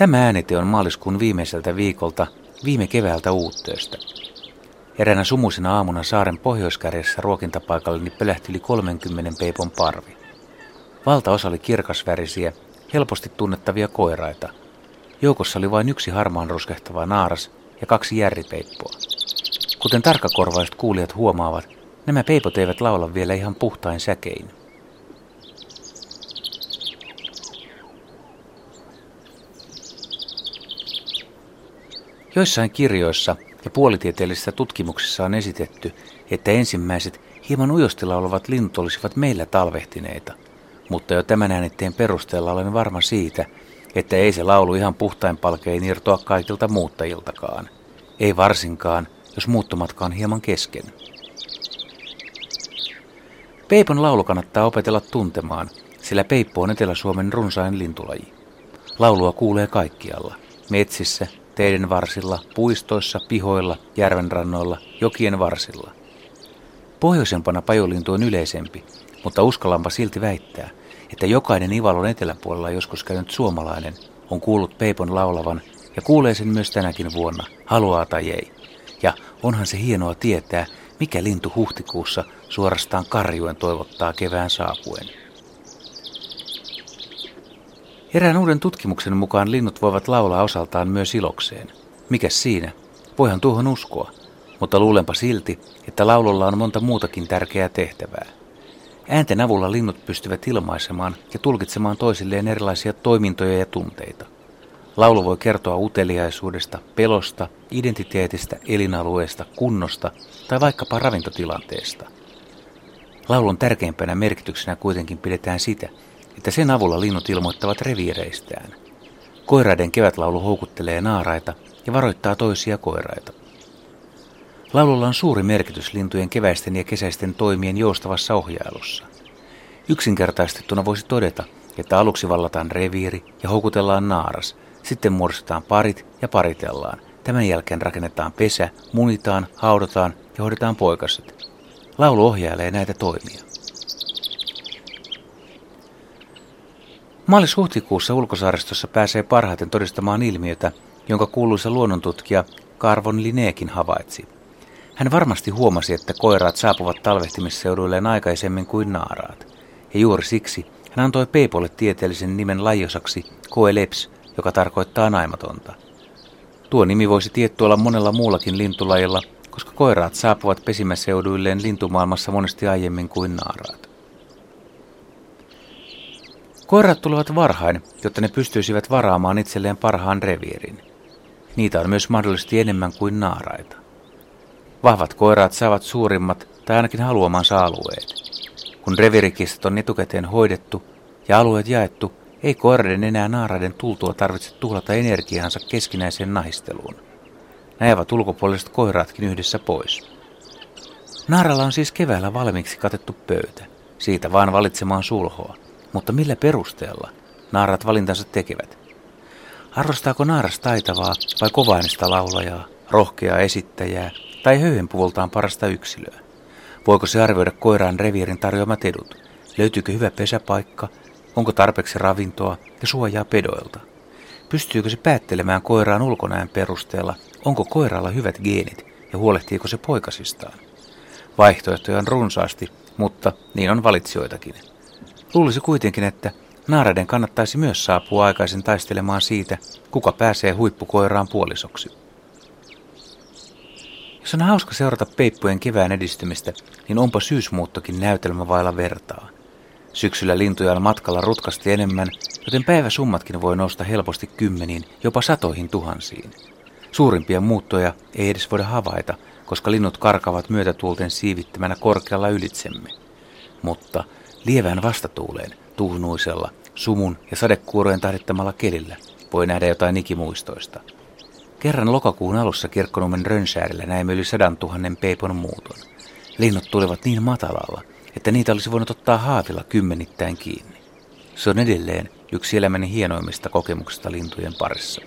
Tämä äänite on maaliskuun viimeiseltä viikolta viime keväältä uuttöistä. Eräänä sumuisena aamuna saaren pohjoiskärjessä ruokintapaikalleni pölähti yli 30 peipon parvi. Valtaosa oli kirkasvärisiä, helposti tunnettavia koiraita. Joukossa oli vain yksi harmaan ruskehtava naaras ja kaksi järripeippoa. Kuten tarkakorvaiset kuulijat huomaavat, nämä peipot eivät laula vielä ihan puhtain säkein. Joissain kirjoissa ja puolitieteellisissä tutkimuksissa on esitetty, että ensimmäiset hieman ujostilla olevat linnut olisivat meillä talvehtineita. Mutta jo tämän äänitteen perusteella olen varma siitä, että ei se laulu ihan puhtain palkein irtoa kaikilta muuttajiltakaan. Ei varsinkaan, jos muuttomatka on hieman kesken. Peipon laulu kannattaa opetella tuntemaan, sillä peippo on Etelä-Suomen runsain lintulaji. Laulua kuulee kaikkialla, metsissä, teiden varsilla, puistoissa, pihoilla, järvenrannoilla, jokien varsilla. Pohjoisempana pajolintu on yleisempi, mutta uskallampa silti väittää, että jokainen Ivalon eteläpuolella joskus käynyt suomalainen on kuullut Peipon laulavan ja kuulee sen myös tänäkin vuonna, haluaa tai ei. Ja onhan se hienoa tietää, mikä lintu huhtikuussa suorastaan karjuen toivottaa kevään saapuen. Erään uuden tutkimuksen mukaan linnut voivat laulaa osaltaan myös ilokseen. Mikäs siinä? Voihan tuohon uskoa, mutta luulenpa silti, että laululla on monta muutakin tärkeää tehtävää. Äänten avulla linnut pystyvät ilmaisemaan ja tulkitsemaan toisilleen erilaisia toimintoja ja tunteita. Laulu voi kertoa uteliaisuudesta, pelosta, identiteetistä, elinalueesta, kunnosta tai vaikkapa ravintotilanteesta. Laulun tärkeimpänä merkityksenä kuitenkin pidetään sitä, että sen avulla linnut ilmoittavat reviireistään. Koiraiden kevätlaulu houkuttelee naaraita ja varoittaa toisia koiraita. Laululla on suuri merkitys lintujen keväisten ja kesäisten toimien joustavassa ohjailussa. Yksinkertaistettuna voisi todeta, että aluksi vallataan reviiri ja houkutellaan naaras, sitten muodostetaan parit ja paritellaan. Tämän jälkeen rakennetaan pesä, munitaan, haudataan ja hoidetaan poikaset. Laulu ohjailee näitä toimia. Maalis-huhtikuussa ulkosaaristossa pääsee parhaiten todistamaan ilmiötä, jonka kuuluisa luonnontutkija Karvon Lineekin havaitsi. Hän varmasti huomasi, että koiraat saapuvat talvehtimisseuduilleen aikaisemmin kuin naaraat. Ja juuri siksi hän antoi Peipolle tieteellisen nimen lajosaksi Koeleps, joka tarkoittaa naimatonta. Tuo nimi voisi tietty olla monella muullakin lintulajilla, koska koiraat saapuvat pesimäseuduilleen lintumaailmassa monesti aiemmin kuin naaraat. Koirat tulevat varhain, jotta ne pystyisivät varaamaan itselleen parhaan reviirin. Niitä on myös mahdollisesti enemmän kuin naaraita. Vahvat koiraat saavat suurimmat tai ainakin haluamansa alueet. Kun revirikistat on etukäteen hoidettu ja alueet jaettu, ei koiraiden enää naaraiden tultua tarvitse tuhlata energiaansa keskinäiseen nahisteluun. Näivät ulkopuoliset koiraatkin yhdessä pois. Naaralla on siis keväällä valmiiksi katettu pöytä. Siitä vaan valitsemaan sulhoa. Mutta millä perusteella naarat valintansa tekevät? Arvostaako naaras taitavaa vai kovainista laulajaa, rohkeaa esittäjää tai höyhenpuvultaan parasta yksilöä? Voiko se arvioida koiraan reviirin tarjoamat edut? Löytyykö hyvä pesäpaikka? Onko tarpeeksi ravintoa ja suojaa pedoilta? Pystyykö se päättelemään koiraan ulkonäön perusteella? Onko koiralla hyvät geenit ja huolehtiiko se poikasistaan? Vaihtoehtoja on runsaasti, mutta niin on valitsijoitakin. Luulisi kuitenkin, että naaraiden kannattaisi myös saapua aikaisin taistelemaan siitä, kuka pääsee huippukoiraan puolisoksi. Jos on hauska seurata peippujen kevään edistymistä, niin onpa syysmuuttokin näytelmä vailla vertaa. Syksyllä lintuja on matkalla rutkasti enemmän, joten päiväsummatkin voi nousta helposti kymmeniin, jopa satoihin tuhansiin. Suurimpia muuttoja ei edes voida havaita, koska linnut karkavat myötätuulten siivittämänä korkealla ylitsemme. Mutta lievään vastatuuleen, tuhnuisella, sumun ja sadekuurojen tahdittamalla kelillä voi nähdä jotain ikimuistoista. Kerran lokakuun alussa Kirkkonummen Rönsäärillä näimme yli sadan tuhannen peipon muuton. Linnut tulivat niin matalalla, että niitä olisi voinut ottaa haavilla kymmenittäin kiinni. Se on edelleen yksi elämäni hienoimmista kokemuksista lintujen parissa.